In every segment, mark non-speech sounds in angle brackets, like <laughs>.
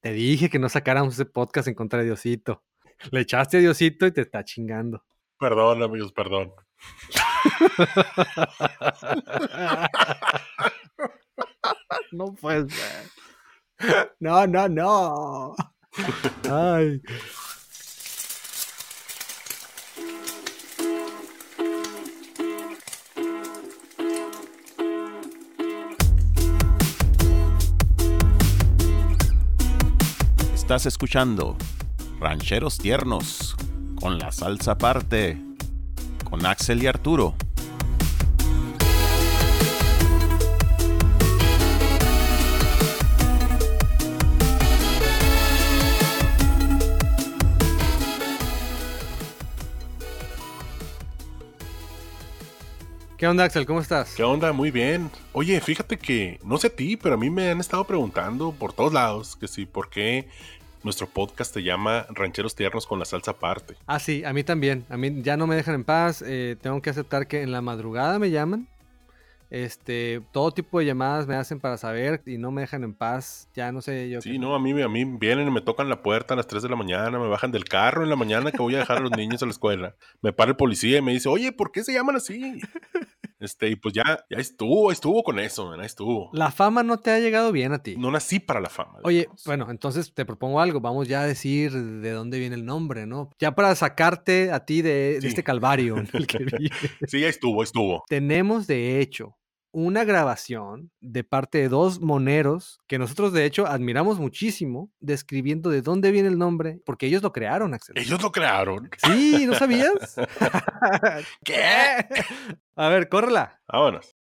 Te dije que no sacáramos ese podcast en contra de Diosito. <laughs> Le echaste a Diosito y te está chingando. Perdón, amigos, perdón. <laughs> no puede ser. No, no, no. <laughs> Ay. Estás escuchando Rancheros Tiernos con la salsa aparte con Axel y Arturo. ¿Qué onda, Axel? ¿Cómo estás? ¿Qué onda? Muy bien. Oye, fíjate que, no sé a ti, pero a mí me han estado preguntando por todos lados que sí, ¿por qué nuestro podcast se llama Rancheros Tiernos con la salsa aparte. Ah, sí, a mí también. A mí ya no me dejan en paz. Eh, tengo que aceptar que en la madrugada me llaman. Este, todo tipo de llamadas me hacen para saber y no me dejan en paz. Ya no sé yo. Sí, no, a mí, a mí vienen y me tocan la puerta a las 3 de la mañana, me bajan del carro en la mañana que voy a dejar a los niños a la escuela. Me para el policía y me dice, oye, ¿por qué se llaman así? Este, y pues ya, ya estuvo, estuvo con eso, man, estuvo. La fama no te ha llegado bien a ti. No nací para la fama. Oye, bueno, entonces te propongo algo. Vamos ya a decir de dónde viene el nombre, ¿no? Ya para sacarte a ti de, este calvario en el que <laughs> Sí, ya estuvo, estuvo. Tenemos de hecho una grabación de parte de dos moneros que nosotros de hecho admiramos muchísimo, describiendo de dónde viene el nombre, porque ellos lo crearon, Axel. ¿Ellos lo crearon? Sí, ¿no sabías? <laughs> <laughs> ¿Qué? <laughs> A ver, córrela. Vámonos.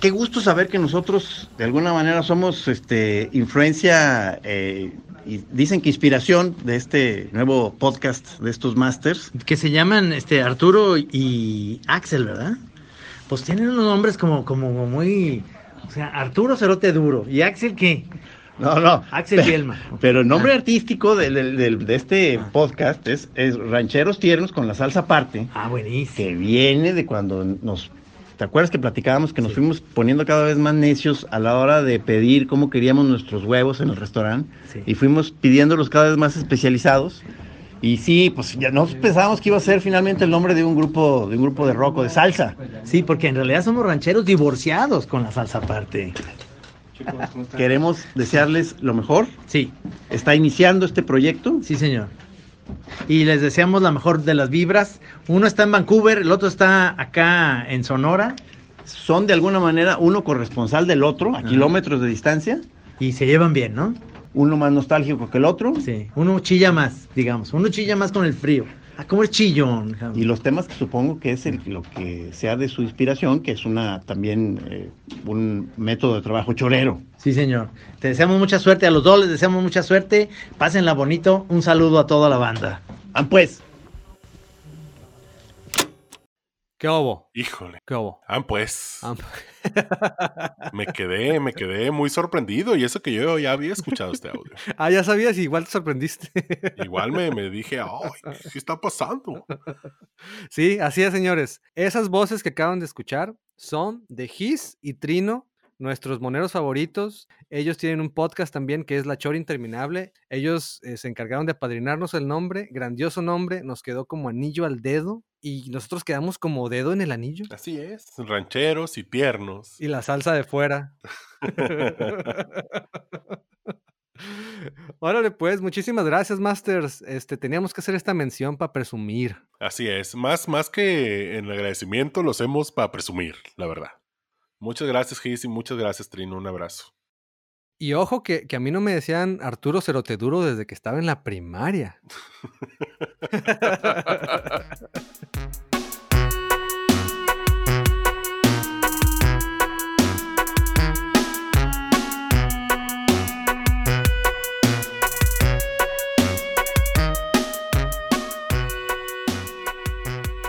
Qué gusto saber que nosotros de alguna manera somos este, influencia eh, y dicen que inspiración de este nuevo podcast de estos masters. Que se llaman este, Arturo y Axel, ¿verdad? Pues tienen unos nombres como, como muy... O sea, Arturo Cerote Duro. ¿Y Axel qué? No, no. Axel Bielma. <laughs> Pero el nombre ah. artístico de, de, este ah. podcast es, es, Rancheros Tiernos con la salsa aparte. Ah, buenísimo. Que viene de cuando nos ¿Te acuerdas que platicábamos que nos fuimos poniendo cada vez más necios a la hora de pedir cómo queríamos nuestros huevos en el restaurante? Y fuimos pidiéndolos cada vez más especializados. Y sí, pues ya nos pensábamos que iba a ser finalmente el nombre de un grupo, de un grupo de rock o de salsa. Sí, porque en realidad somos rancheros divorciados con la salsa aparte. Queremos desearles lo mejor. Sí. ¿Está iniciando este proyecto? Sí, señor y les deseamos la mejor de las vibras. Uno está en Vancouver, el otro está acá en Sonora. Son de alguna manera uno corresponsal del otro, a kilómetros de distancia. Y se llevan bien, ¿no? Uno más nostálgico que el otro. Sí, uno chilla más, digamos. Uno chilla más con el frío. Ah, ¿cómo es chillón? Y los temas que supongo que es lo que sea de su inspiración, que es una también eh, un método de trabajo chorero. Sí, señor. Te deseamos mucha suerte a los dos, les deseamos mucha suerte. Pásenla bonito. Un saludo a toda la banda. Ah, pues. ¿Qué hubo? Híjole. ¿Qué hubo? Ah, pues. <laughs> me quedé, me quedé muy sorprendido y eso que yo ya había escuchado este audio. <laughs> ah, ya sabías, igual te sorprendiste. <laughs> igual me, me dije, ay, ¿qué está pasando? Sí, así es, señores. Esas voces que acaban de escuchar son de Gis y Trino nuestros moneros favoritos. Ellos tienen un podcast también que es La Chora Interminable. Ellos eh, se encargaron de apadrinarnos el nombre, grandioso nombre, nos quedó como anillo al dedo y nosotros quedamos como dedo en el anillo. Así es, rancheros y tiernos. Y la salsa de fuera. <laughs> Órale, pues, muchísimas gracias, Masters. Este, teníamos que hacer esta mención para presumir. Así es, más, más que en agradecimiento, lo hacemos para presumir, la verdad. Muchas gracias, Gis, y muchas gracias, Trino. Un abrazo. Y ojo que, que, a mí no me decían Arturo Ceroteduro desde que estaba en la primaria. <laughs> <laughs>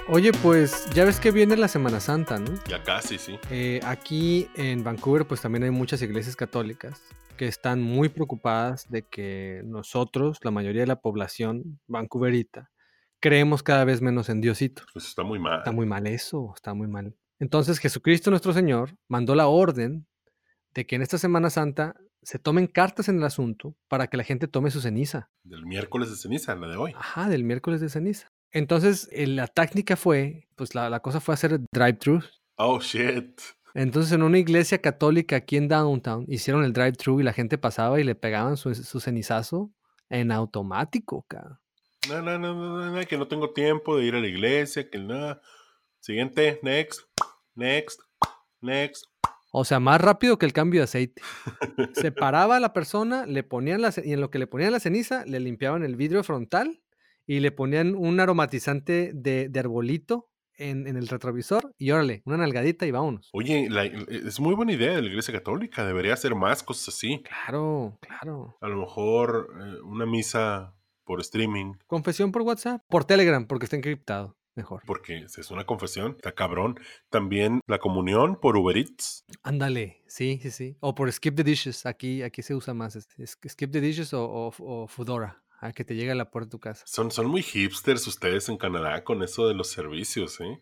Oye, pues ya ves que viene la Semana Santa, ¿no? Ya casi, sí. Eh, aquí en Vancouver, pues también hay muchas iglesias católicas que están muy preocupadas de que nosotros, la mayoría de la población vancouverita, creemos cada vez menos en Diosito. Pues está muy mal. Está muy mal eso, está muy mal. Entonces Jesucristo nuestro Señor mandó la orden de que en esta Semana Santa se tomen cartas en el asunto para que la gente tome su ceniza. Del miércoles de ceniza, la de hoy. Ajá, del miércoles de ceniza. Entonces, eh, la táctica fue, pues la, la cosa fue hacer drive-thru. Oh, shit. Entonces, en una iglesia católica aquí en Downtown, hicieron el drive-thru y la gente pasaba y le pegaban su, su cenizazo en automático, cara. No, no, no, no, no, que no tengo tiempo de ir a la iglesia, que nada. Siguiente, next, next, next. O sea, más rápido que el cambio de aceite. <laughs> Se paraba a la persona, le ponían la, y en lo que le ponían la ceniza, le limpiaban el vidrio frontal y le ponían un aromatizante de, de arbolito en, en el retrovisor y órale, una nalgadita y vámonos. Oye, la- es muy buena idea de la iglesia católica. Debería hacer más cosas así. Claro, claro. A lo mejor eh, una misa por streaming, Confesión por WhatsApp, por Telegram, porque está encriptado. Mejor. porque es una confesión, está cabrón. También la comunión por Uber Eats. Ándale, sí, sí, sí. O por Skip the Dishes, aquí, aquí se usa más. Skip the Dishes o, o, o Foodora, a que te llegue a la puerta de tu casa. Son, son muy hipsters ustedes en Canadá con eso de los servicios, ¿eh?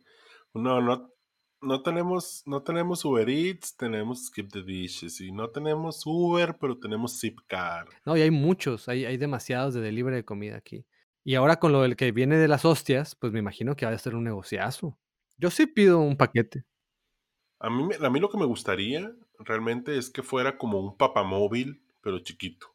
No, no, no tenemos, no tenemos Uber Eats, tenemos Skip the Dishes y no tenemos Uber, pero tenemos Zipcar. No, y hay muchos, hay, hay demasiados de delivery de comida aquí. Y ahora con lo del que viene de las hostias, pues me imagino que va a ser un negociazo. Yo sí pido un paquete. A mí, a mí lo que me gustaría realmente es que fuera como un papamóvil, pero chiquito.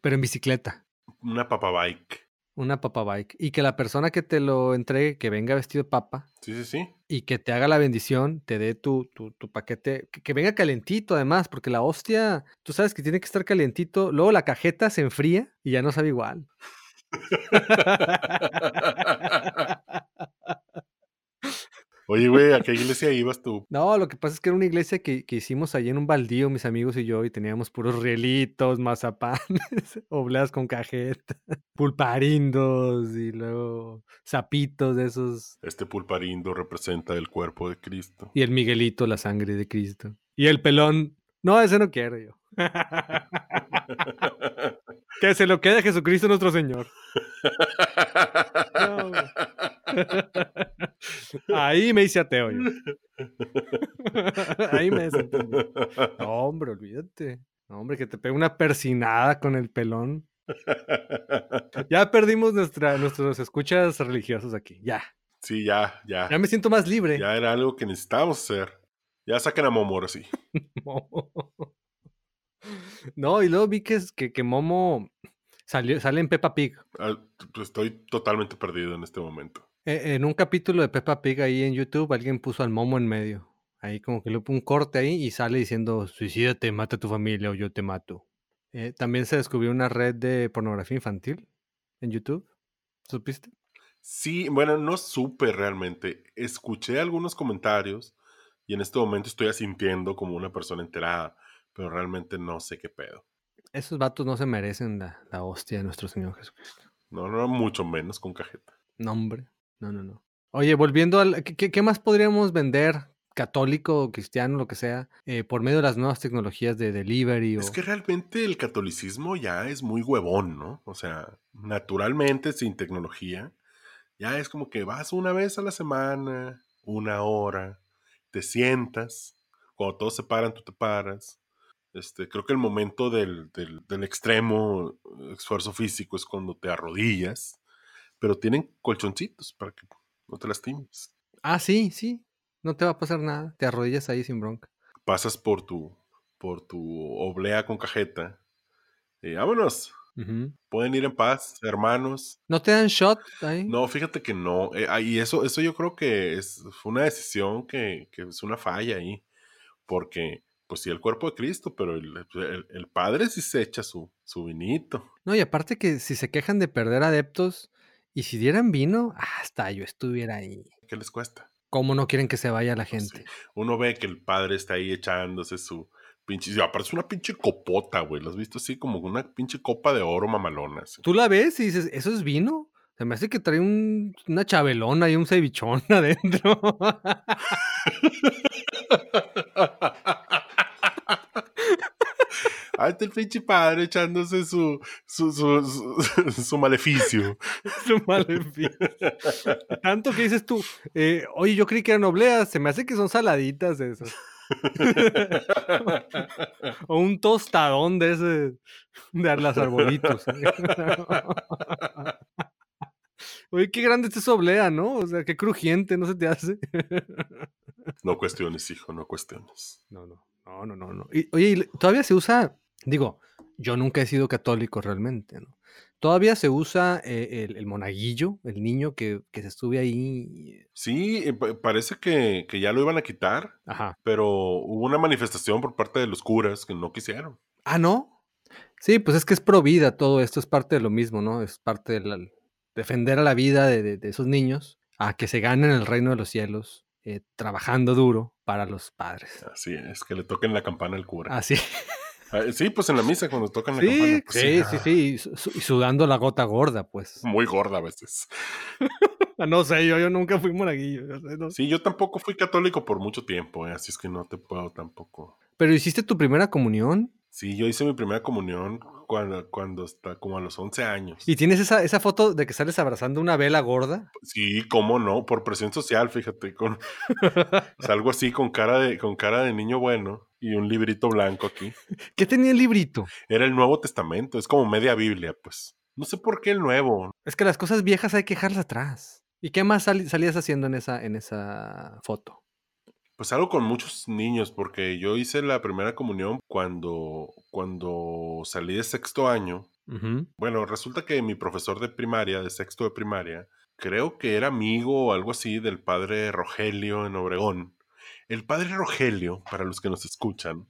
Pero en bicicleta, Una papabike. una papa bike. Y que la persona que te lo entregue, que venga vestido de papa Sí, sí, sí. y que te haga la bendición, te dé tu, tu, tu paquete, que, que venga calientito además, porque la hostia, tú sabes que tiene que estar calientito. Luego la cajeta se enfría y ya no sabe igual. <laughs> <laughs> Oye, güey, ¿a qué iglesia ibas tú? No, lo que pasa es que era una iglesia que, que hicimos allí en un baldío, mis amigos y yo, y teníamos puros rielitos, mazapanes, <laughs> obleas con cajeta, pulparindos y luego sapitos de esos, Este pulparindo representa el cuerpo de Cristo. y el Miguelito, la sangre de Cristo. Y el pelón, no, ese no quiero yo. <laughs> que se lo quede Jesucristo nuestro Señor. <laughs> No. Ahí me hice ateo yo. Ahí me desentendí. No, hombre, olvídate. No, hombre, que te pegue una persinada con el pelón. Ya perdimos nuestra, nuestros escuchas religiosos aquí. Ya. Sí, ya, ya. Ya me siento más libre. Ya era algo que necesitábamos hacer. Ya saquen a Momo ahora sí. <laughs> No, y luego vi que, que, que Momo salió, sale en Peppa Pig. Ah, pues Estoy totalmente perdido en este momento. Eh, En un capítulo de Peppa Pig ahí en YouTube, alguien puso al Momo en medio. Ahí como que le puso un corte ahí y sale diciendo, suicídate, mata a tu familia o yo te mato. Eh, también se descubrió una red de pornografía infantil en YouTube. ¿Supiste? Sí, bueno, no supe realmente. Escuché algunos comentarios y en este momento estoy asintiendo como una persona enterada, pero realmente no sé qué pedo. Esos vatos no se merecen la, la hostia de nuestro Señor Jesucristo. No, no, mucho menos con cajeta. No, hombre. No, no, no. Oye, volviendo al... ¿Qué, más podríamos vender? Católico cristiano, lo que sea, eh, por medio de las nuevas tecnologías de delivery o... Es que realmente el catolicismo ya es muy huevón, ¿no? O sea, naturalmente, sin tecnología, ya es como que vas una vez a la semana, una hora, te sientas, cuando todos se paran, tú te paras. Este, creo que el momento del, del, del extremo esfuerzo físico es cuando te arrodillas, pero tienen colchoncitos para que no te lastimes. Ah, sí, sí. No te va a pasar nada. Te arrodillas ahí sin bronca. Pasas por tu, por tu oblea con cajeta y vámonos. Ujú. Pueden ir en paz, hermanos. ¿No te dan shot ahí? No, fíjate que no. eh, ah, y eso, eso yo creo que es, fue una decisión que, que es una falla ahí. Porque, pues sí, el cuerpo de Cristo, pero el, el- el Padre sí se echa su, su vinito. No, y aparte que si se quejan de perder adeptos y si dieran vino, hasta yo estuviera ahí. ¿Qué les cuesta? ¿Cómo no quieren que se vaya la sí. gente? Uno ve que el Padre está ahí echándose su pinche... y es una pinche copota, güey. ¿Lo has visto así? Como una pinche copa de oro mamalona. así. Tú la ves y dices, ¿eso es vino? Se me hace que trae un- una chabelona y un cevichón <laughs> adentro. <laughs> <laughs> Ahí está el pinche padre echándose su, su, su, su, <laughs> su maleficio. <laughs> Su maleficio. Tanto que dices tú, eh, oye, yo creí que eran obleas, se me hace que son saladitas esas. <laughs> o un tostadón de ese, de las arbolitos. Oye, qué grande está esa oblea, ¿no? O sea, qué crujiente, ¿no se te hace? no cuestiones, hijo, no cuestiones. No, no, no, no, no. no. Y, oye, todavía se usa, digo, yo nunca he sido católico realmente, ¿no? Todavía se usa eh, el, monaguillo, el niño que, se estuve ahí. Sí, eh, parece que, ya lo iban a quitar, Ajá. pero hubo una manifestación por parte de los curas que no quisieron. Ah, ¿no? Sí, pues es que es pro vida todo esto, es parte de lo mismo, ¿no? Es parte de defender a la vida de, esos niños, a que se ganen el reino de los cielos, eh, trabajando duro para los padres. Así es, que le toquen la campana al cura. Así. Ah, sí, pues en la misa cuando tocan la campana. Pues sí, sí, sí, y sudando la gota gorda, pues. Muy gorda a veces. <laughs> no sé, yo, yo nunca fui monaguillo. Sí, yo tampoco fui católico por mucho tiempo, eh, así es que no te puedo tampoco. ¿Pero hiciste tu primera comunión? Sí, yo hice mi primera comunión cuando, cuando está como a los 11 años. ¿Y tienes esa, esa foto de que sales abrazando una vela gorda? Sí, cómo no, por presión social, fíjate, con <laughs> salgo así con cara de con cara de niño bueno y un librito blanco aquí. <laughs> ¿Qué tenía el librito? Era el Nuevo Testamento, es como media Biblia, pues. No sé por qué el nuevo. Es que las cosas viejas hay que dejarlas atrás. ¿Y qué más salías haciendo en esa, en esa foto? Pues algo con muchos niños, porque yo hice la primera comunión cuando, cuando salí de sexto año. Bueno, resulta que mi profesor de primaria, de sexto de primaria, creo que era amigo o algo así del padre Rogelio en Obregón. El padre Rogelio, para los que nos escuchan,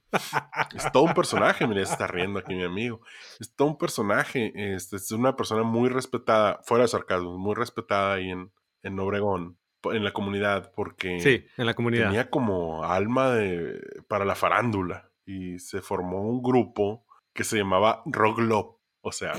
es todo un personaje. Mira, se está riendo aquí mi amigo. Es todo un personaje. Este, es una persona muy respetada, fuera de sarcasmo, muy respetada ahí en, en Obregón en la comunidad porque sí, en la comunidad. tenía como alma de, para la farándula y se formó un grupo que se llamaba Roglop, o sea,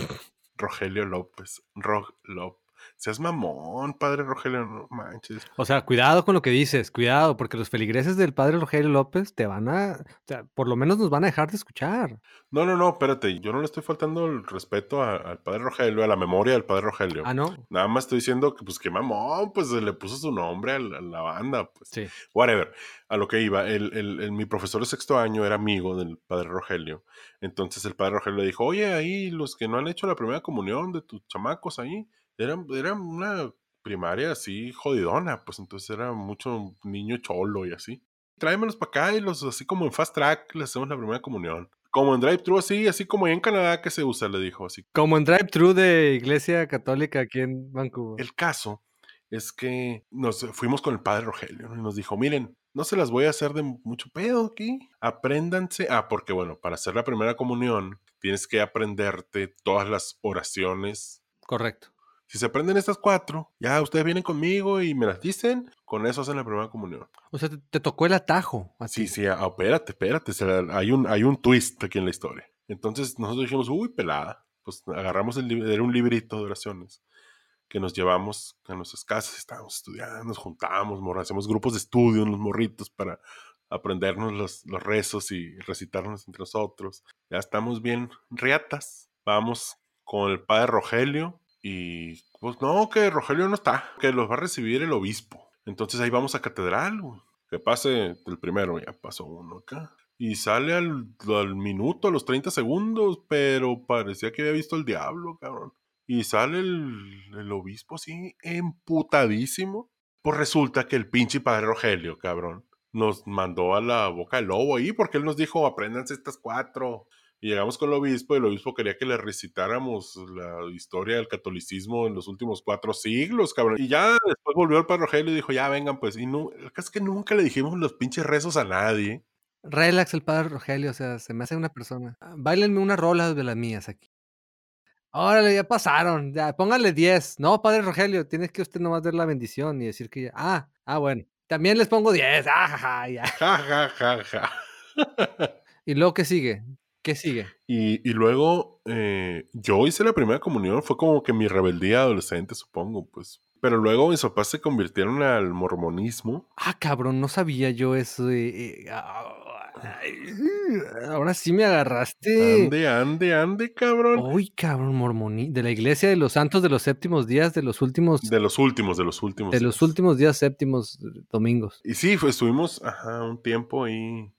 Rogelio López, Roglop. Seas mamón, padre Rogelio, no manches. O sea, cuidado con lo que dices, cuidado, porque los feligreses del padre Rogelio López te van a, o sea, por lo menos nos van a dejar de escuchar. No, no, no, espérate, yo no le estoy faltando el respeto al padre Rogelio, a la memoria del padre Rogelio. Ah, no. Nada más estoy diciendo que, pues, que mamón, pues le puso su nombre a la, banda, pues. Sí. Whatever. A lo que iba, el, el, mi profesor de sexto año era amigo del padre Rogelio. Entonces el padre Rogelio le dijo, oye, ahí los que no han hecho la primera comunión de tus chamacos ahí, era, era una primaria así jodidona, pues entonces era mucho niño cholo y así. Tráemelos para acá y los así como en fast track les hacemos la primera comunión. Como en drive-thru, así, así como en Canadá que se usa, le dijo así. Como en drive-thru de iglesia católica aquí en Vancouver. El caso es que nos fuimos con el padre Rogelio y nos dijo, miren, no se las voy a hacer de mucho pedo aquí. Apréndanse. Ah, porque bueno, para hacer la primera comunión tienes que aprenderte todas las oraciones. Correcto. Si se aprenden estas cuatro, ya ustedes vienen conmigo y me las dicen, con eso hacen la primera comunión. O sea, te, tocó el atajo. Sí, sí, ah, espérate, espérate. hay, un, hay un twist aquí en la historia. Entonces nosotros dijimos, uy, pelada. Pues agarramos el era un librito de oraciones que nos llevamos a nuestras casas, estábamos estudiando, nos juntábamos, hacemos grupos de estudio en los morritos para aprendernos los, los rezos y recitarnos entre nosotros. Ya estamos bien riatas. Vamos con el padre Rogelio, y pues no, que Rogelio no está, que los va a recibir el obispo. Entonces ahí vamos a catedral, Que pase el primero, ya pasó uno acá. Y sale al, minuto, a los 30 segundos, pero parecía que había visto el diablo, cabrón. Y sale el, el obispo así, emputadísimo. Pues resulta que el pinche padre Rogelio, cabrón, nos mandó a la boca del lobo ahí, porque él nos dijo, apréndanse estas cuatro. Y llegamos con el obispo y el obispo quería que le recitáramos la historia del catolicismo en los últimos cuatro siglos, cabrón. Y ya después volvió el padre Rogelio y dijo, ya vengan, pues. Y no, es que nunca le dijimos los pinches rezos a nadie. Relax el padre Rogelio, o sea, se me hace una persona. Ah, báilenme una rola de las mías aquí. Órale, ya pasaron, ya, pónganle 10. No, padre Rogelio, tienes que usted nomás dar la bendición y decir que ya. Ah, ah, bueno. También les pongo 10. <laughs> Ah, ja, ja, ya. Ja, ja, ja, ja. <laughs> ¿Y luego qué sigue? ¿Qué sigue? Y, luego eh, yo hice la primera comunión, fue como que mi rebeldía adolescente, supongo, pues. Pero luego mis papás se convirtieron al mormonismo. Ah, cabrón, no sabía yo eso. Eh, ah, ahora sí me agarraste. Ande, ande, ande, cabrón. Uy, cabrón, mormoní. De la iglesia de los santos de los séptimos días, de los últimos. De los últimos, de los últimos. De los últimos días séptimos eh, domingos. Y sí, estuvimos ajá, un tiempo ahí.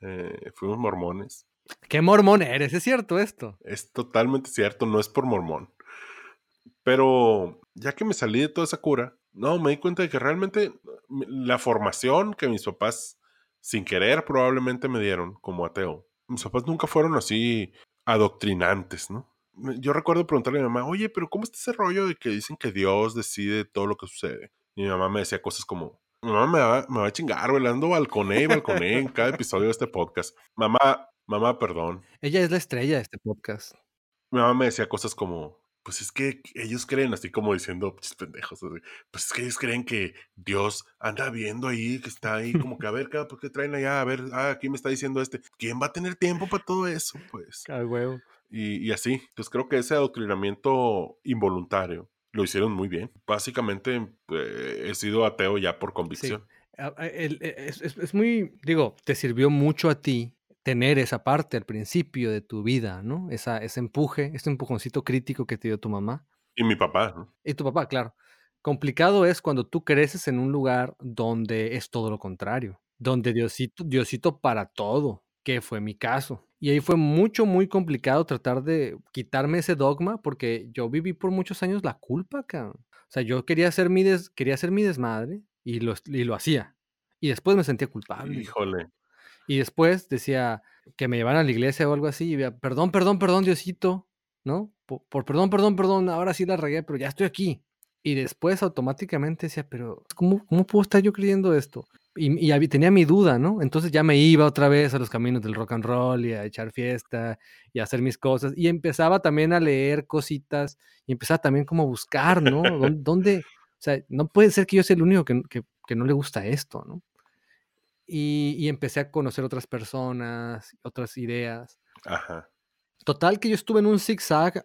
Eh, fuimos mormones. ¿Qué mormón eres? ¿Es cierto esto? Es totalmente cierto, no es por mormón. Pero ya que me salí de toda esa cura, no, me di cuenta de que realmente la formación que mis papás, sin querer, probablemente me dieron como ateo, mis papás nunca fueron así adoctrinantes, ¿no? Yo recuerdo preguntarle a mi mamá, oye, pero ¿cómo está ese rollo de que dicen que Dios decide todo lo que sucede? Y mi mamá me decía cosas como, mamá me va, me va a chingar, velando balconé y balconé en cada episodio de este podcast. Mamá, mamá, perdón. Ella es la estrella de este podcast. Mi mamá me decía cosas como, pues es que ellos creen, así como diciendo, pendejos, pues es que ellos creen que Dios anda viendo ahí, que está ahí, como que a ver, ¿por qué traen allá? A ver, ah, aquí me está diciendo este. ¿Quién va a tener tiempo para todo eso? Pues. Al huevo. Y, y así, pues creo que ese adoctrinamiento involuntario lo hicieron muy bien. Básicamente eh, he sido ateo ya por convicción. E, es, es, muy, digo, te sirvió mucho a ti tener esa parte al principio de tu vida, ¿no? Esa, ese empuje, ese empujoncito crítico que te dio tu mamá. Y mi papá, ¿no? Y tu papá, claro. Complicado es cuando tú creces en un lugar donde es todo lo contrario, donde Diosito, Diosito para todo, que fue mi caso. Y ahí fue mucho, muy complicado tratar de quitarme ese dogma porque yo viví por muchos años la culpa, cabrón. O sea, yo quería hacer mi, quería hacer mi desmadre y lo, y lo hacía. Y después me sentía culpable. Híjole. Y después decía que me llevaran a la iglesia o algo así, y decía, perdón, perdón, perdón, Diosito, ¿no? Por, perdón, perdón, perdón, ahora sí la regué, pero ya estoy aquí. Y después automáticamente decía, pero ¿cómo, cómo puedo estar yo creyendo esto? Y, y, tenía mi duda, ¿no? Entonces ya me iba otra vez a los caminos del rock and roll y a echar fiesta y a hacer mis cosas. Y empezaba también a leer cositas y empezaba también como a buscar, ¿no? ¿Dónde? O sea, no puede ser que yo sea el único que, que, que no le gusta esto, ¿no? Y, empecé a conocer otras personas, otras ideas. Ajá. Total que yo estuve en un zigzag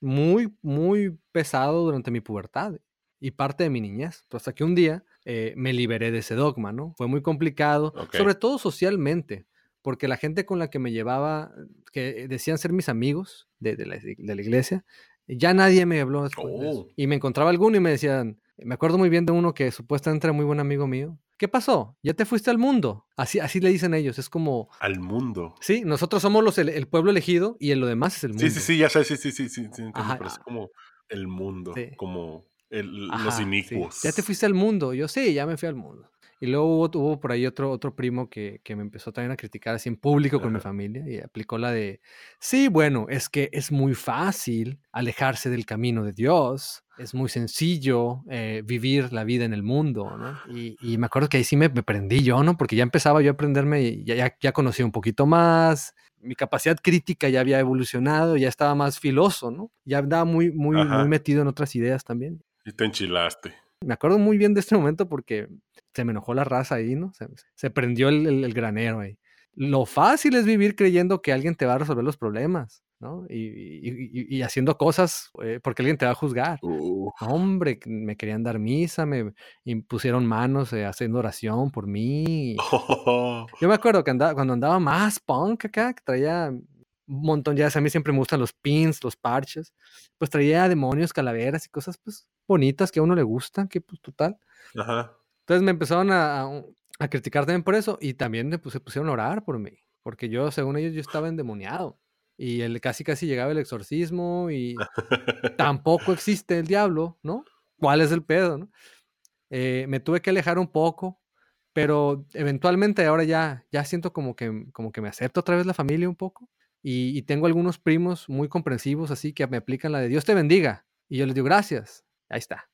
muy, muy pesado durante mi pubertad y parte de mi niñez. Hasta que un día eh, me liberé de ese dogma, ¿no? Fue muy complicado, sobre todo socialmente, porque la gente con la que me llevaba, que decían ser mis amigos de, la, iglesia, ya nadie me habló después oh. Y me encontraba alguno y me decían, me acuerdo muy bien de uno que supuestamente era muy buen amigo mío, ¿Qué pasó? Ya te fuiste al mundo. Así, así le dicen ellos. Es como. Al mundo. Sí, nosotros somos los, el, pueblo elegido y en lo demás es el mundo. Sí, sí, sí, ya sé, sí, sí, sí, sí. sí pero es como el mundo, como los inicuos. Ya te fuiste al mundo. Yo sí, ya me fui al mundo. Y luego hubo, por ahí otro, otro primo que, que, me empezó también a criticar así en público con mi familia y aplicó la de, sí, bueno, es que es muy fácil alejarse del camino de Dios, es muy sencillo eh, vivir la vida en el mundo, ¿no? Y, y me acuerdo que ahí sí me, me, prendí yo, ¿no? Porque ya empezaba yo a aprenderme, y ya, ya, ya conocía un poquito más, mi capacidad crítica ya había evolucionado, ya estaba más filoso, ¿no? Ya andaba muy, muy, muy metido en otras ideas también. Y te enchilaste. Me acuerdo muy bien de este momento porque se me enojó la raza ahí, ¿no? Se, prendió el, granero ahí. Lo fácil es vivir creyendo que alguien te va a resolver los problemas, ¿no? Y, haciendo cosas eh, porque alguien te va a juzgar. Hombre, me querían dar misa, me impusieron manos eh, haciendo oración por mí. <laughs> Yo me acuerdo que andaba, cuando andaba más punk acá, que traía un montón, ya a mí siempre me gustan los pins, los parches, pues traía demonios, calaveras y cosas pues bonitas que a uno le gustan, que pues total. Ajá. Entonces me empezaron a, a, criticar también por eso y también me se pusieron a orar por mí, porque yo, según ellos, yo estaba endemoniado. Y el, casi casi llegaba el exorcismo y <laughs> tampoco existe el diablo, ¿no? ¿Cuál es el pedo, no? Eh, me tuve que alejar un poco, pero eventualmente ahora ya, ya siento como que, como que me acepto otra vez la familia un poco. Y, y, tengo algunos primos muy comprensivos así que me aplican la de Dios te bendiga. Y yo les digo gracias. Ahí está.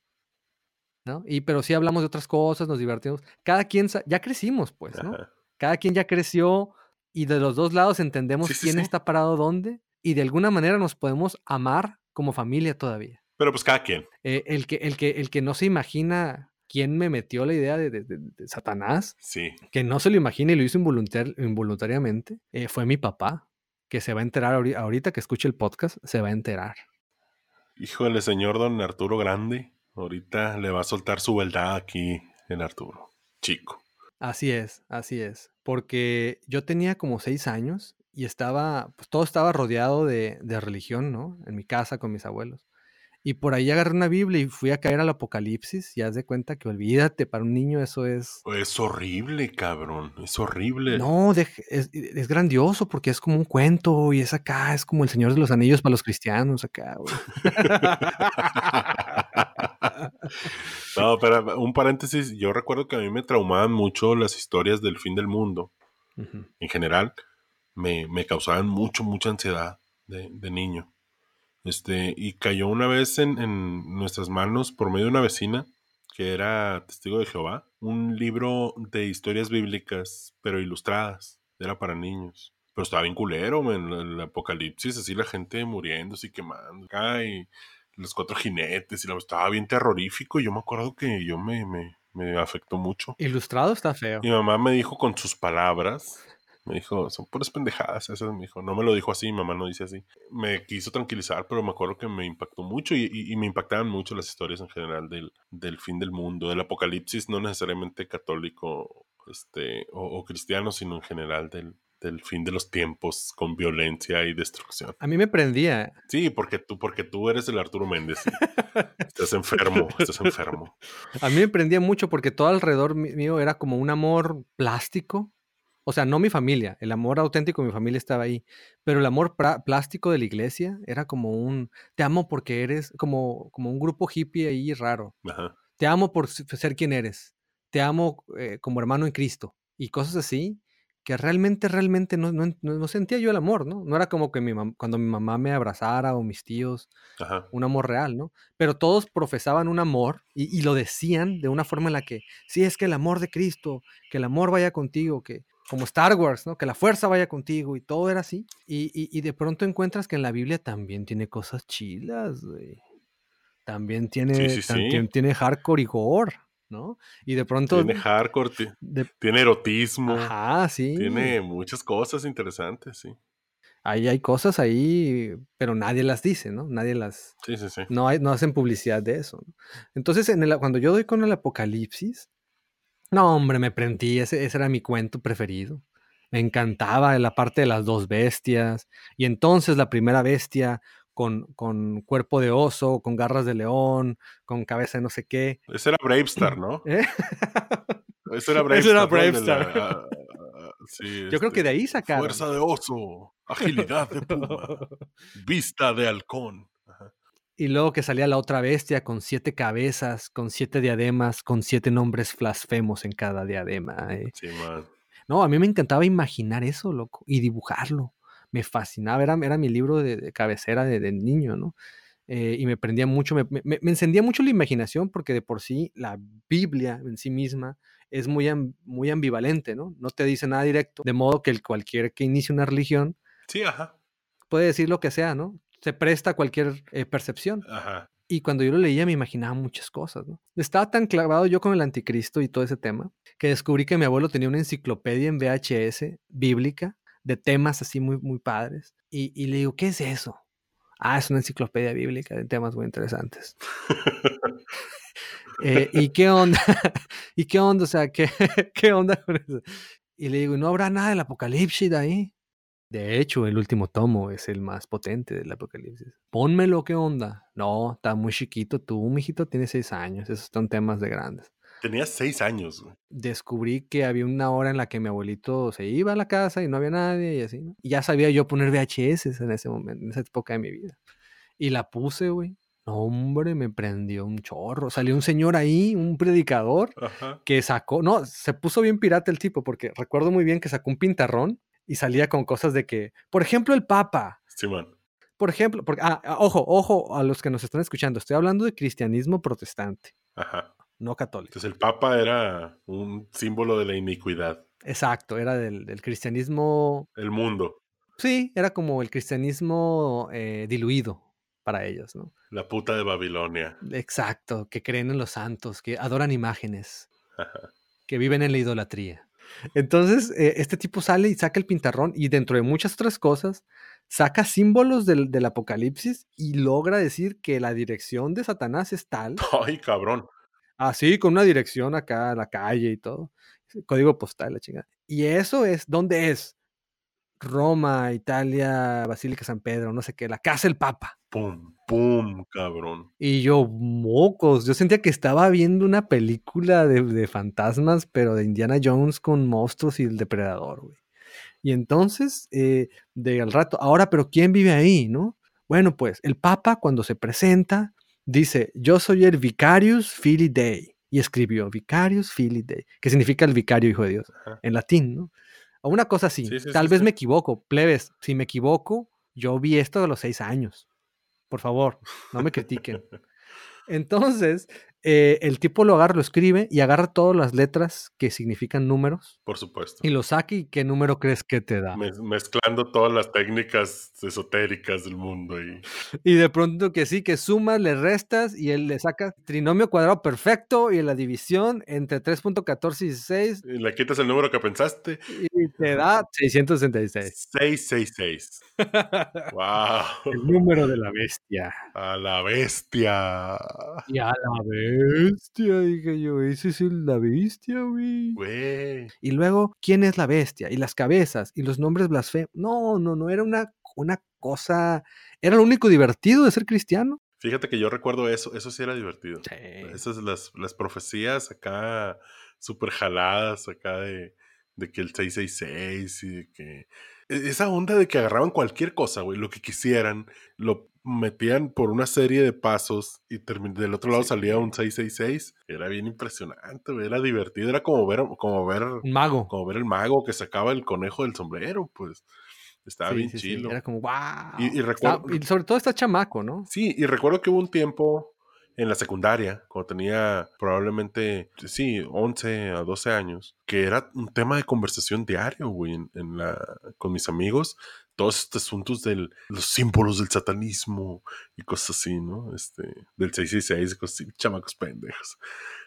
¿no? Y pero sí hablamos de otras cosas, nos divertimos. Cada quien, ya crecimos, pues, ¿no? Cada quien ya creció y de los dos lados entendemos quién está parado dónde y de alguna manera nos podemos amar como familia todavía. Pero pues cada quien. Eh, el, que, el, que, el que no se imagina quién me metió la idea de, Satanás, sí. que no se lo imagina y lo hizo involuntariamente, eh, fue mi papá, que se va a enterar ahorita que escuche el podcast, se va a enterar. Híjole, señor don Arturo Grande. Ahorita le va a soltar su verdad aquí en Arturo. Chico. Así es, así es. Porque yo tenía como seis años y estaba, pues todo estaba rodeado de, de religión, ¿no? En mi casa con mis abuelos. Y por ahí agarré una Biblia y fui a caer al Apocalipsis y haz de cuenta que olvídate, para un niño eso es... Es horrible, cabrón. Es horrible. No, deje- es, es grandioso porque es como un cuento y es acá, es como el Señor de los Anillos para los cristianos acá, güey. <laughs> no, pero un paréntesis. Yo recuerdo que a mí me traumaban mucho las historias del fin del mundo. En general, me, me causaban mucho, mucha ansiedad de, de niño. Este, y cayó una vez en, en nuestras manos por medio de una vecina que era testigo de Jehová, un libro de historias bíblicas, pero ilustradas. Era para niños. Pero estaba bien culero, men, el, el apocalipsis, así la gente muriendo, así quemando. Acá, y los cuatro jinetes, y la, estaba bien terrorífico. Y yo me acuerdo que yo me, me, me afectó mucho. Ilustrado está feo. Mi mamá me dijo con sus palabras, me dijo, son puras pendejadas esas, me dijo, no me lo dijo así, mi mamá no dice así. Me quiso tranquilizar, pero me acuerdo que me impactó mucho y, y- y me impactaban mucho las historias en general del, del fin del mundo, del apocalipsis, no necesariamente católico este, o, o cristiano, sino en general del, del fin de los tiempos con violencia y destrucción. A mí me prendía. Sí, porque tú, porque tú eres el Arturo Méndez. estás enfermo, estás enfermo. <laughs> A mí me prendía mucho porque todo alrededor mí- mío era como un amor plástico. O sea, no mi familia, el amor auténtico de mi familia estaba ahí, pero el amor plástico de la iglesia era como un, te amo porque eres como, como un grupo hippie ahí raro. Ajá. Te amo por ser quien eres. Te amo eh, como hermano en Cristo. Y cosas así que realmente, realmente no, no, no- no sentía yo el amor, ¿no? No era como que mi mam- cuando mi mamá me abrazara o mis tíos, Ajá. un amor real, ¿no? Pero todos profesaban un amor y, y lo decían de una forma en la que, sí, es que el amor de Cristo, que el amor vaya contigo, que como Star Wars, ¿no? Que la fuerza vaya contigo y todo era así. Y, y- y de pronto encuentras que en la Biblia también tiene cosas chilas, güey. También tiene, sí, sí. también tiene hardcore y gore, ¿no? Y de pronto... Tiene hardcore, de- tiene erotismo. ajá, sí. Tiene muchas cosas interesantes, sí. Ahí hay cosas ahí, pero nadie las dice, ¿no? Nadie las... Sí, sí, sí. no, hay, no hacen publicidad de eso. ¿no? Entonces, en el, cuando yo doy con el apocalipsis, no, hombre, me prendí, ese, ese era mi cuento preferido. Me encantaba la parte de las dos bestias. Y entonces la primera bestia con, con cuerpo de oso, con garras de león, con cabeza de no sé qué. Ese <clears throat> <laughs> era Bravestar, ¿no? ¿eh? Ese era Ese era Bravestar. la- Bravestar. sí, <laughs> Yo creo que este, de ahí sacaron. Fuerza de oso, agilidad de <laughs> puma, vista de halcón. Y luego que salía la otra bestia con siete cabezas, con siete diademas, con siete nombres blasfemos en cada diadema. ¿eh? Sí, man. No, a mí me encantaba imaginar eso, loco, y dibujarlo. Me fascinaba, era, era mi libro de, de cabecera de, de niño, ¿no? Eh, y me prendía mucho, me, me- me encendía mucho la imaginación porque de por sí la Biblia en sí misma es muy, muy ambivalente, ¿no? No te dice nada directo, de modo que el cualquier que inicie una religión Sí, ajá. puede decir lo que sea, ¿no? Se presta a cualquier eh, percepción. Ajá. Y cuando yo lo leía me imaginaba muchas cosas, ¿no? Estaba tan clavado yo con el anticristo y todo ese tema que descubrí que mi abuelo tenía una enciclopedia en VHS bíblica de temas así muy, muy padres. Y, y le digo, ¿qué es eso? Ah, es una enciclopedia bíblica de temas muy interesantes. <laughs> Eh, ¿Y qué onda? <laughs> ¿Y qué onda? O sea, ¿qué, <laughs> qué onda con eso? Y le digo, ¿no habrá nada del apocalipsis ahí? De hecho, el último tomo es el más potente del apocalipsis. Pónmelo, ¿qué onda? No, está muy chiquito. Tú, mijito, tienes seis años. Esos son temas de grandes. Tenía seis años. güey. Descubrí que había una hora en la que mi abuelito se iba a la casa y no había nadie y así. ¿no? Y ya sabía yo poner VHS en ese momento, en esa época de mi vida. Y la puse, güey. No, hombre, me prendió un chorro. Salió un señor ahí, un predicador, Ajá. que sacó, no, se puso bien pirata el tipo, porque recuerdo muy bien que sacó un pintarrón y salía con cosas de que, por ejemplo, el Papa, Sí, por ejemplo, porque, ah, ah, ojo, ojo a los que nos están escuchando, estoy hablando de cristianismo protestante, Ajá. no católico. Entonces el Papa era un símbolo de la iniquidad. Exacto, era del, del cristianismo, El mundo. sí, era como el cristianismo eh, diluido para ellos, ¿no? La puta de Babilonia. Exacto, que creen en los santos, que adoran imágenes. Ajá. que viven en la idolatría. Entonces, eh, este tipo sale y saca el pintarrón y dentro de muchas otras cosas, saca símbolos del, del apocalipsis y logra decir que la dirección de Satanás es tal, <laughs> Ay, cabrón. así, con una dirección acá a la calle y todo. código postal, la chingada. Y eso es, ¿dónde es? Roma, Italia, Basílica San Pedro, no sé qué, la casa del Papa. Pum, pum, cabrón. Y yo, mocos, yo sentía que estaba viendo una película de, de fantasmas, pero de Indiana Jones con monstruos y el depredador, güey. Y entonces, eh, de al rato, ahora, pero ¿quién vive ahí, no? Bueno, pues el Papa cuando se presenta dice, yo soy el Vicarius Filii Dei. Y escribió Vicarius Filii Dei, que significa el vicario hijo de Dios, Ajá. en latín, ¿no? O una cosa así. Sí, sí, Tal sí, vez me equivoco, plebes. Si me equivoco, yo vi esto a los seis años. Por favor, no me critiquen. <laughs> Entonces, eh, el tipo lo agarra, lo escribe y agarra todas las letras que significan números Por supuesto. y lo saca y qué número crees que te da. Mez- mezclando todas las técnicas esotéricas del mundo y Y de pronto que sí, que sumas, le restas y él le saca trinomio cuadrado perfecto y la división entre 3.14 y 16 y le quitas el número que pensaste. y te da 666. 666. ¡Wow! El número de la bestia. A la bestia. Y a la bestia, dije yo, ese es el- la bestia, güey. Güey. Y luego, ¿quién es la bestia? Y las cabezas y los nombres blasfemos. No, no, no, era una, una cosa, era lo único divertido de ser cristiano. Fíjate que yo recuerdo eso. Eso sí era divertido. Sí. Esas las, las profecías acá súper jaladas acá de, de que el 666 y de que... e- Esa onda de que agarraban cualquier cosa, güey, lo que quisieran, lo metían por una serie de pasos y del otro lado Sí. salía un 666. Era bien impresionante, era divertido, era como ver, como ver, Un mago. como ver el mago que sacaba el conejo del sombrero, pues. Estaba Sí, bien sí, chilo. Era como, wow. Y- y recuerdo- y sobre todo está chamaco, ¿no? Sí, y recuerdo que hubo un tiempo en la secundaria, cuando tenía probablemente, sí, 11 a 12 años, que era un tema de conversación diario, güey, en, en la, con mis amigos, todos estos asuntos de los símbolos del satanismo y cosas así, ¿no? Este, del 666, cosas así, chamacos pendejos.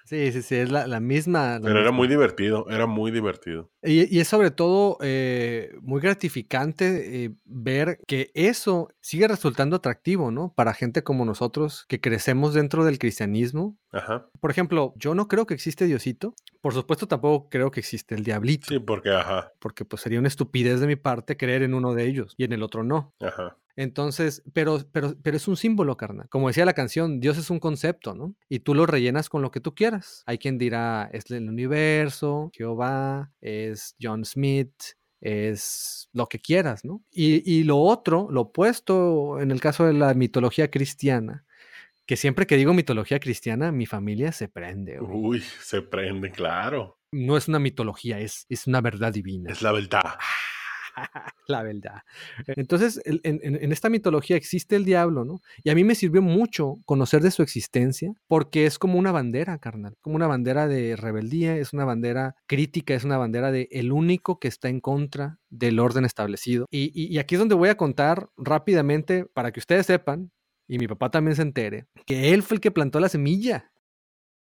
Sí, sí, sí, es la, la misma. la Pero era muy divertido, era muy divertido. Y, y es sobre todo eh, muy gratificante eh, ver que eso sigue resultando atractivo, ¿no? Para gente como nosotros que crecemos dentro del cristianismo. Ajá. Por ejemplo, yo no creo que existe Diosito. Por supuesto, tampoco creo que existe el diablito. Sí, porque, ajá, Porque pues sería una estupidez de mi parte creer en uno de ellos y en el otro no. ajá. Entonces, pero, pero, pero es un símbolo, carnal. Como decía la canción, Dios es un concepto, ¿no? Y tú lo rellenas con lo que tú quieras. Hay quien dirá, es el universo, Jehová, es John Smith, es lo que quieras, ¿no? Y, y lo otro, lo opuesto, en el caso de la mitología cristiana, que siempre que digo mitología cristiana, mi familia se prende. güey. Uy, se prende, claro. No es una mitología, es, es una verdad divina. Es la verdad. <laughs> la verdad. Entonces, en, en- en esta mitología existe el diablo, ¿no? Y a mí me sirvió mucho conocer de su existencia porque es como una bandera, carnal, como una bandera de rebeldía, es una bandera crítica, es una bandera de el único que está en contra del orden establecido. Y, y- y aquí es donde voy a contar rápidamente para que ustedes sepan, y mi papá también se entere, que él fue el que plantó la semilla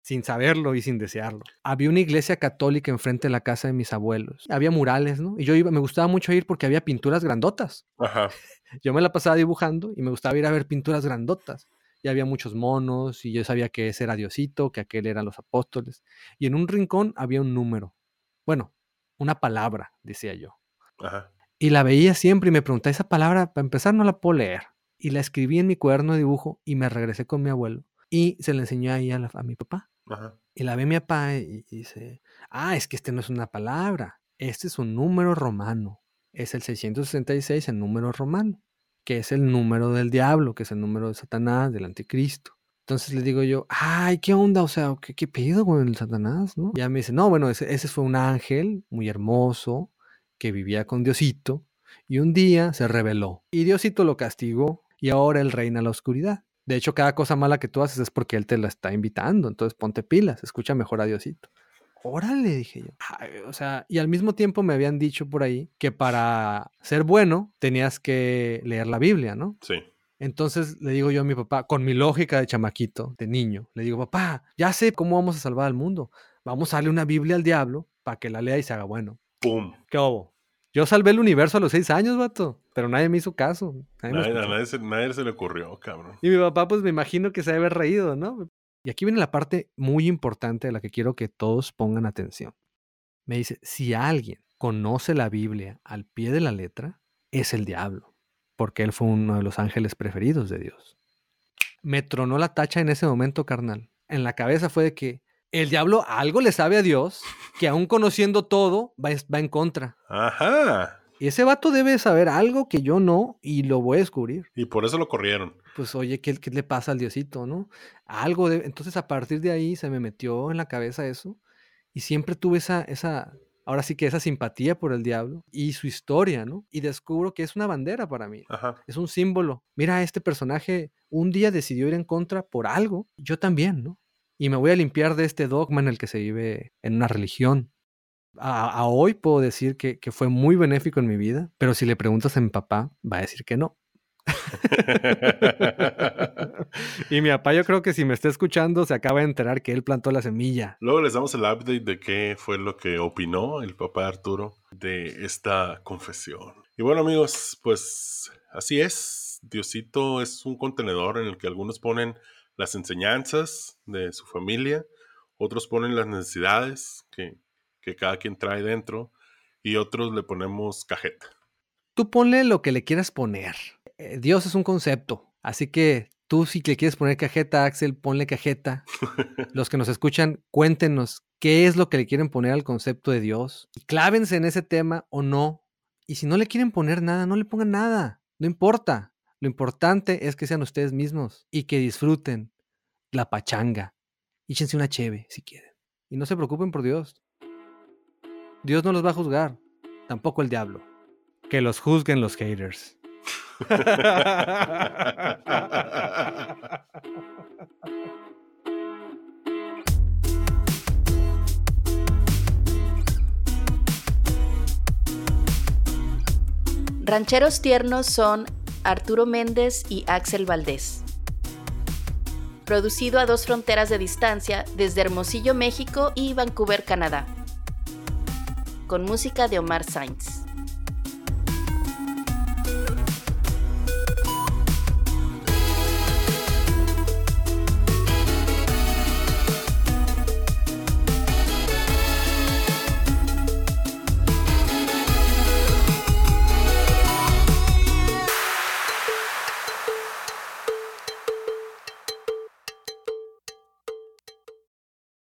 sin saberlo y sin desearlo. Había una iglesia católica enfrente de la casa de mis abuelos. Había murales, ¿no? Y yo iba, me gustaba mucho ir porque había pinturas grandotas. Ajá. <laughs> Yo me la pasaba dibujando y me gustaba ir a ver pinturas grandotas. Y había muchos monos y yo sabía que ese era Diosito, que aquel eran los apóstoles. Y en un rincón había un número. Bueno, una palabra, decía yo. Ajá. Y la veía siempre y me preguntaba, esa palabra, para empezar, no la puedo leer. Y la escribí en mi cuaderno de dibujo y me regresé con mi abuelo. Y se la enseñó ahí a, la- a mi papá. Ajá. Y la ve mi papá y, y dice, ah, es que este no es una palabra, este es un número romano. Es el 666 en número romano, que es el número del diablo, que es el número de Satanás, del anticristo. Entonces le digo yo, ay, ¿qué onda? O sea, ¿qué, qué pedo con el Satanás? ¿no? Ya me dice, no, bueno, ese, ese fue un ángel muy hermoso que vivía con Diosito y un día se rebeló y Diosito lo castigó y ahora él reina la oscuridad. De hecho, cada cosa mala que tú haces es porque él te la está invitando. Entonces ponte pilas, escucha mejor a Diosito. Órale, dije yo. Ay, o sea, y al mismo tiempo me habían dicho por ahí que para ser bueno tenías que leer la Biblia, ¿no? Sí. Entonces le digo yo a mi papá, con mi lógica de chamaquito, de niño, le digo, papá, ya sé cómo vamos a salvar al mundo. Vamos a darle una Biblia al diablo para que la lea y se haga bueno. ¡Pum! ¿Qué hubo? Yo salvé el universo a los seis años, vato, pero nadie me hizo caso. nadie se, nadie se le ocurrió, cabrón. Y mi papá, pues me imagino que se debe haber reído, ¿no? Y aquí viene la parte muy importante de la que quiero que todos pongan atención. Me dice, si alguien conoce la Biblia al pie de la letra, es el diablo, porque él fue uno de los ángeles preferidos de Dios. Me tronó la tacha en ese momento, carnal. En la cabeza fue de que el diablo algo le sabe a Dios, que aún conociendo todo, va, va en contra. Ajá. Y ese vato debe saber algo que yo no y lo voy a descubrir. Y por eso lo corrieron. Pues oye, ¿qué, qué le pasa al Diosito, no? Algo de... Entonces a partir de ahí se me metió en la cabeza eso y siempre tuve esa, esa, ahora sí que esa simpatía por el diablo y su historia, ¿no? Y descubro que es una bandera para mí. Ajá. Es un símbolo. Mira, este personaje un día decidió ir en contra por algo, yo también, ¿no? Y me voy a limpiar de este dogma en el que se vive en una religión. A, a hoy puedo decir que, que fue muy benéfico en mi vida, pero si le preguntas a mi papá, va a decir que no. <laughs> y mi papá, yo creo que si me está escuchando, se acaba de enterar que él plantó la semilla. Luego les damos el update de qué fue lo que opinó el papá Arturo de esta confesión. Y bueno, amigos, pues así es. Diosito es un contenedor en el que algunos ponen las enseñanzas de su familia, otros ponen las necesidades que, que cada quien trae dentro y otros le ponemos cajeta. Tú ponle lo que le quieras poner. Eh, Dios es un concepto, así que tú si le quieres poner cajeta, Axel, ponle cajeta. <laughs> Los que nos escuchan, cuéntenos qué es lo que le quieren poner al concepto de Dios. Y clávense en ese tema o no. Y si no le quieren poner nada, no le pongan nada. No importa. Lo importante es que sean ustedes mismos y que disfruten la pachanga. Échense una cheve si quieren. Y no se preocupen por Dios. Dios no los va a juzgar, tampoco el diablo. Que los juzguen los haters. Rancheros tiernos son Arturo Méndez y Axel Valdés. Producido a dos fronteras de distancia desde Hermosillo, México y Vancouver, Canadá. Con música de Omar Sainz.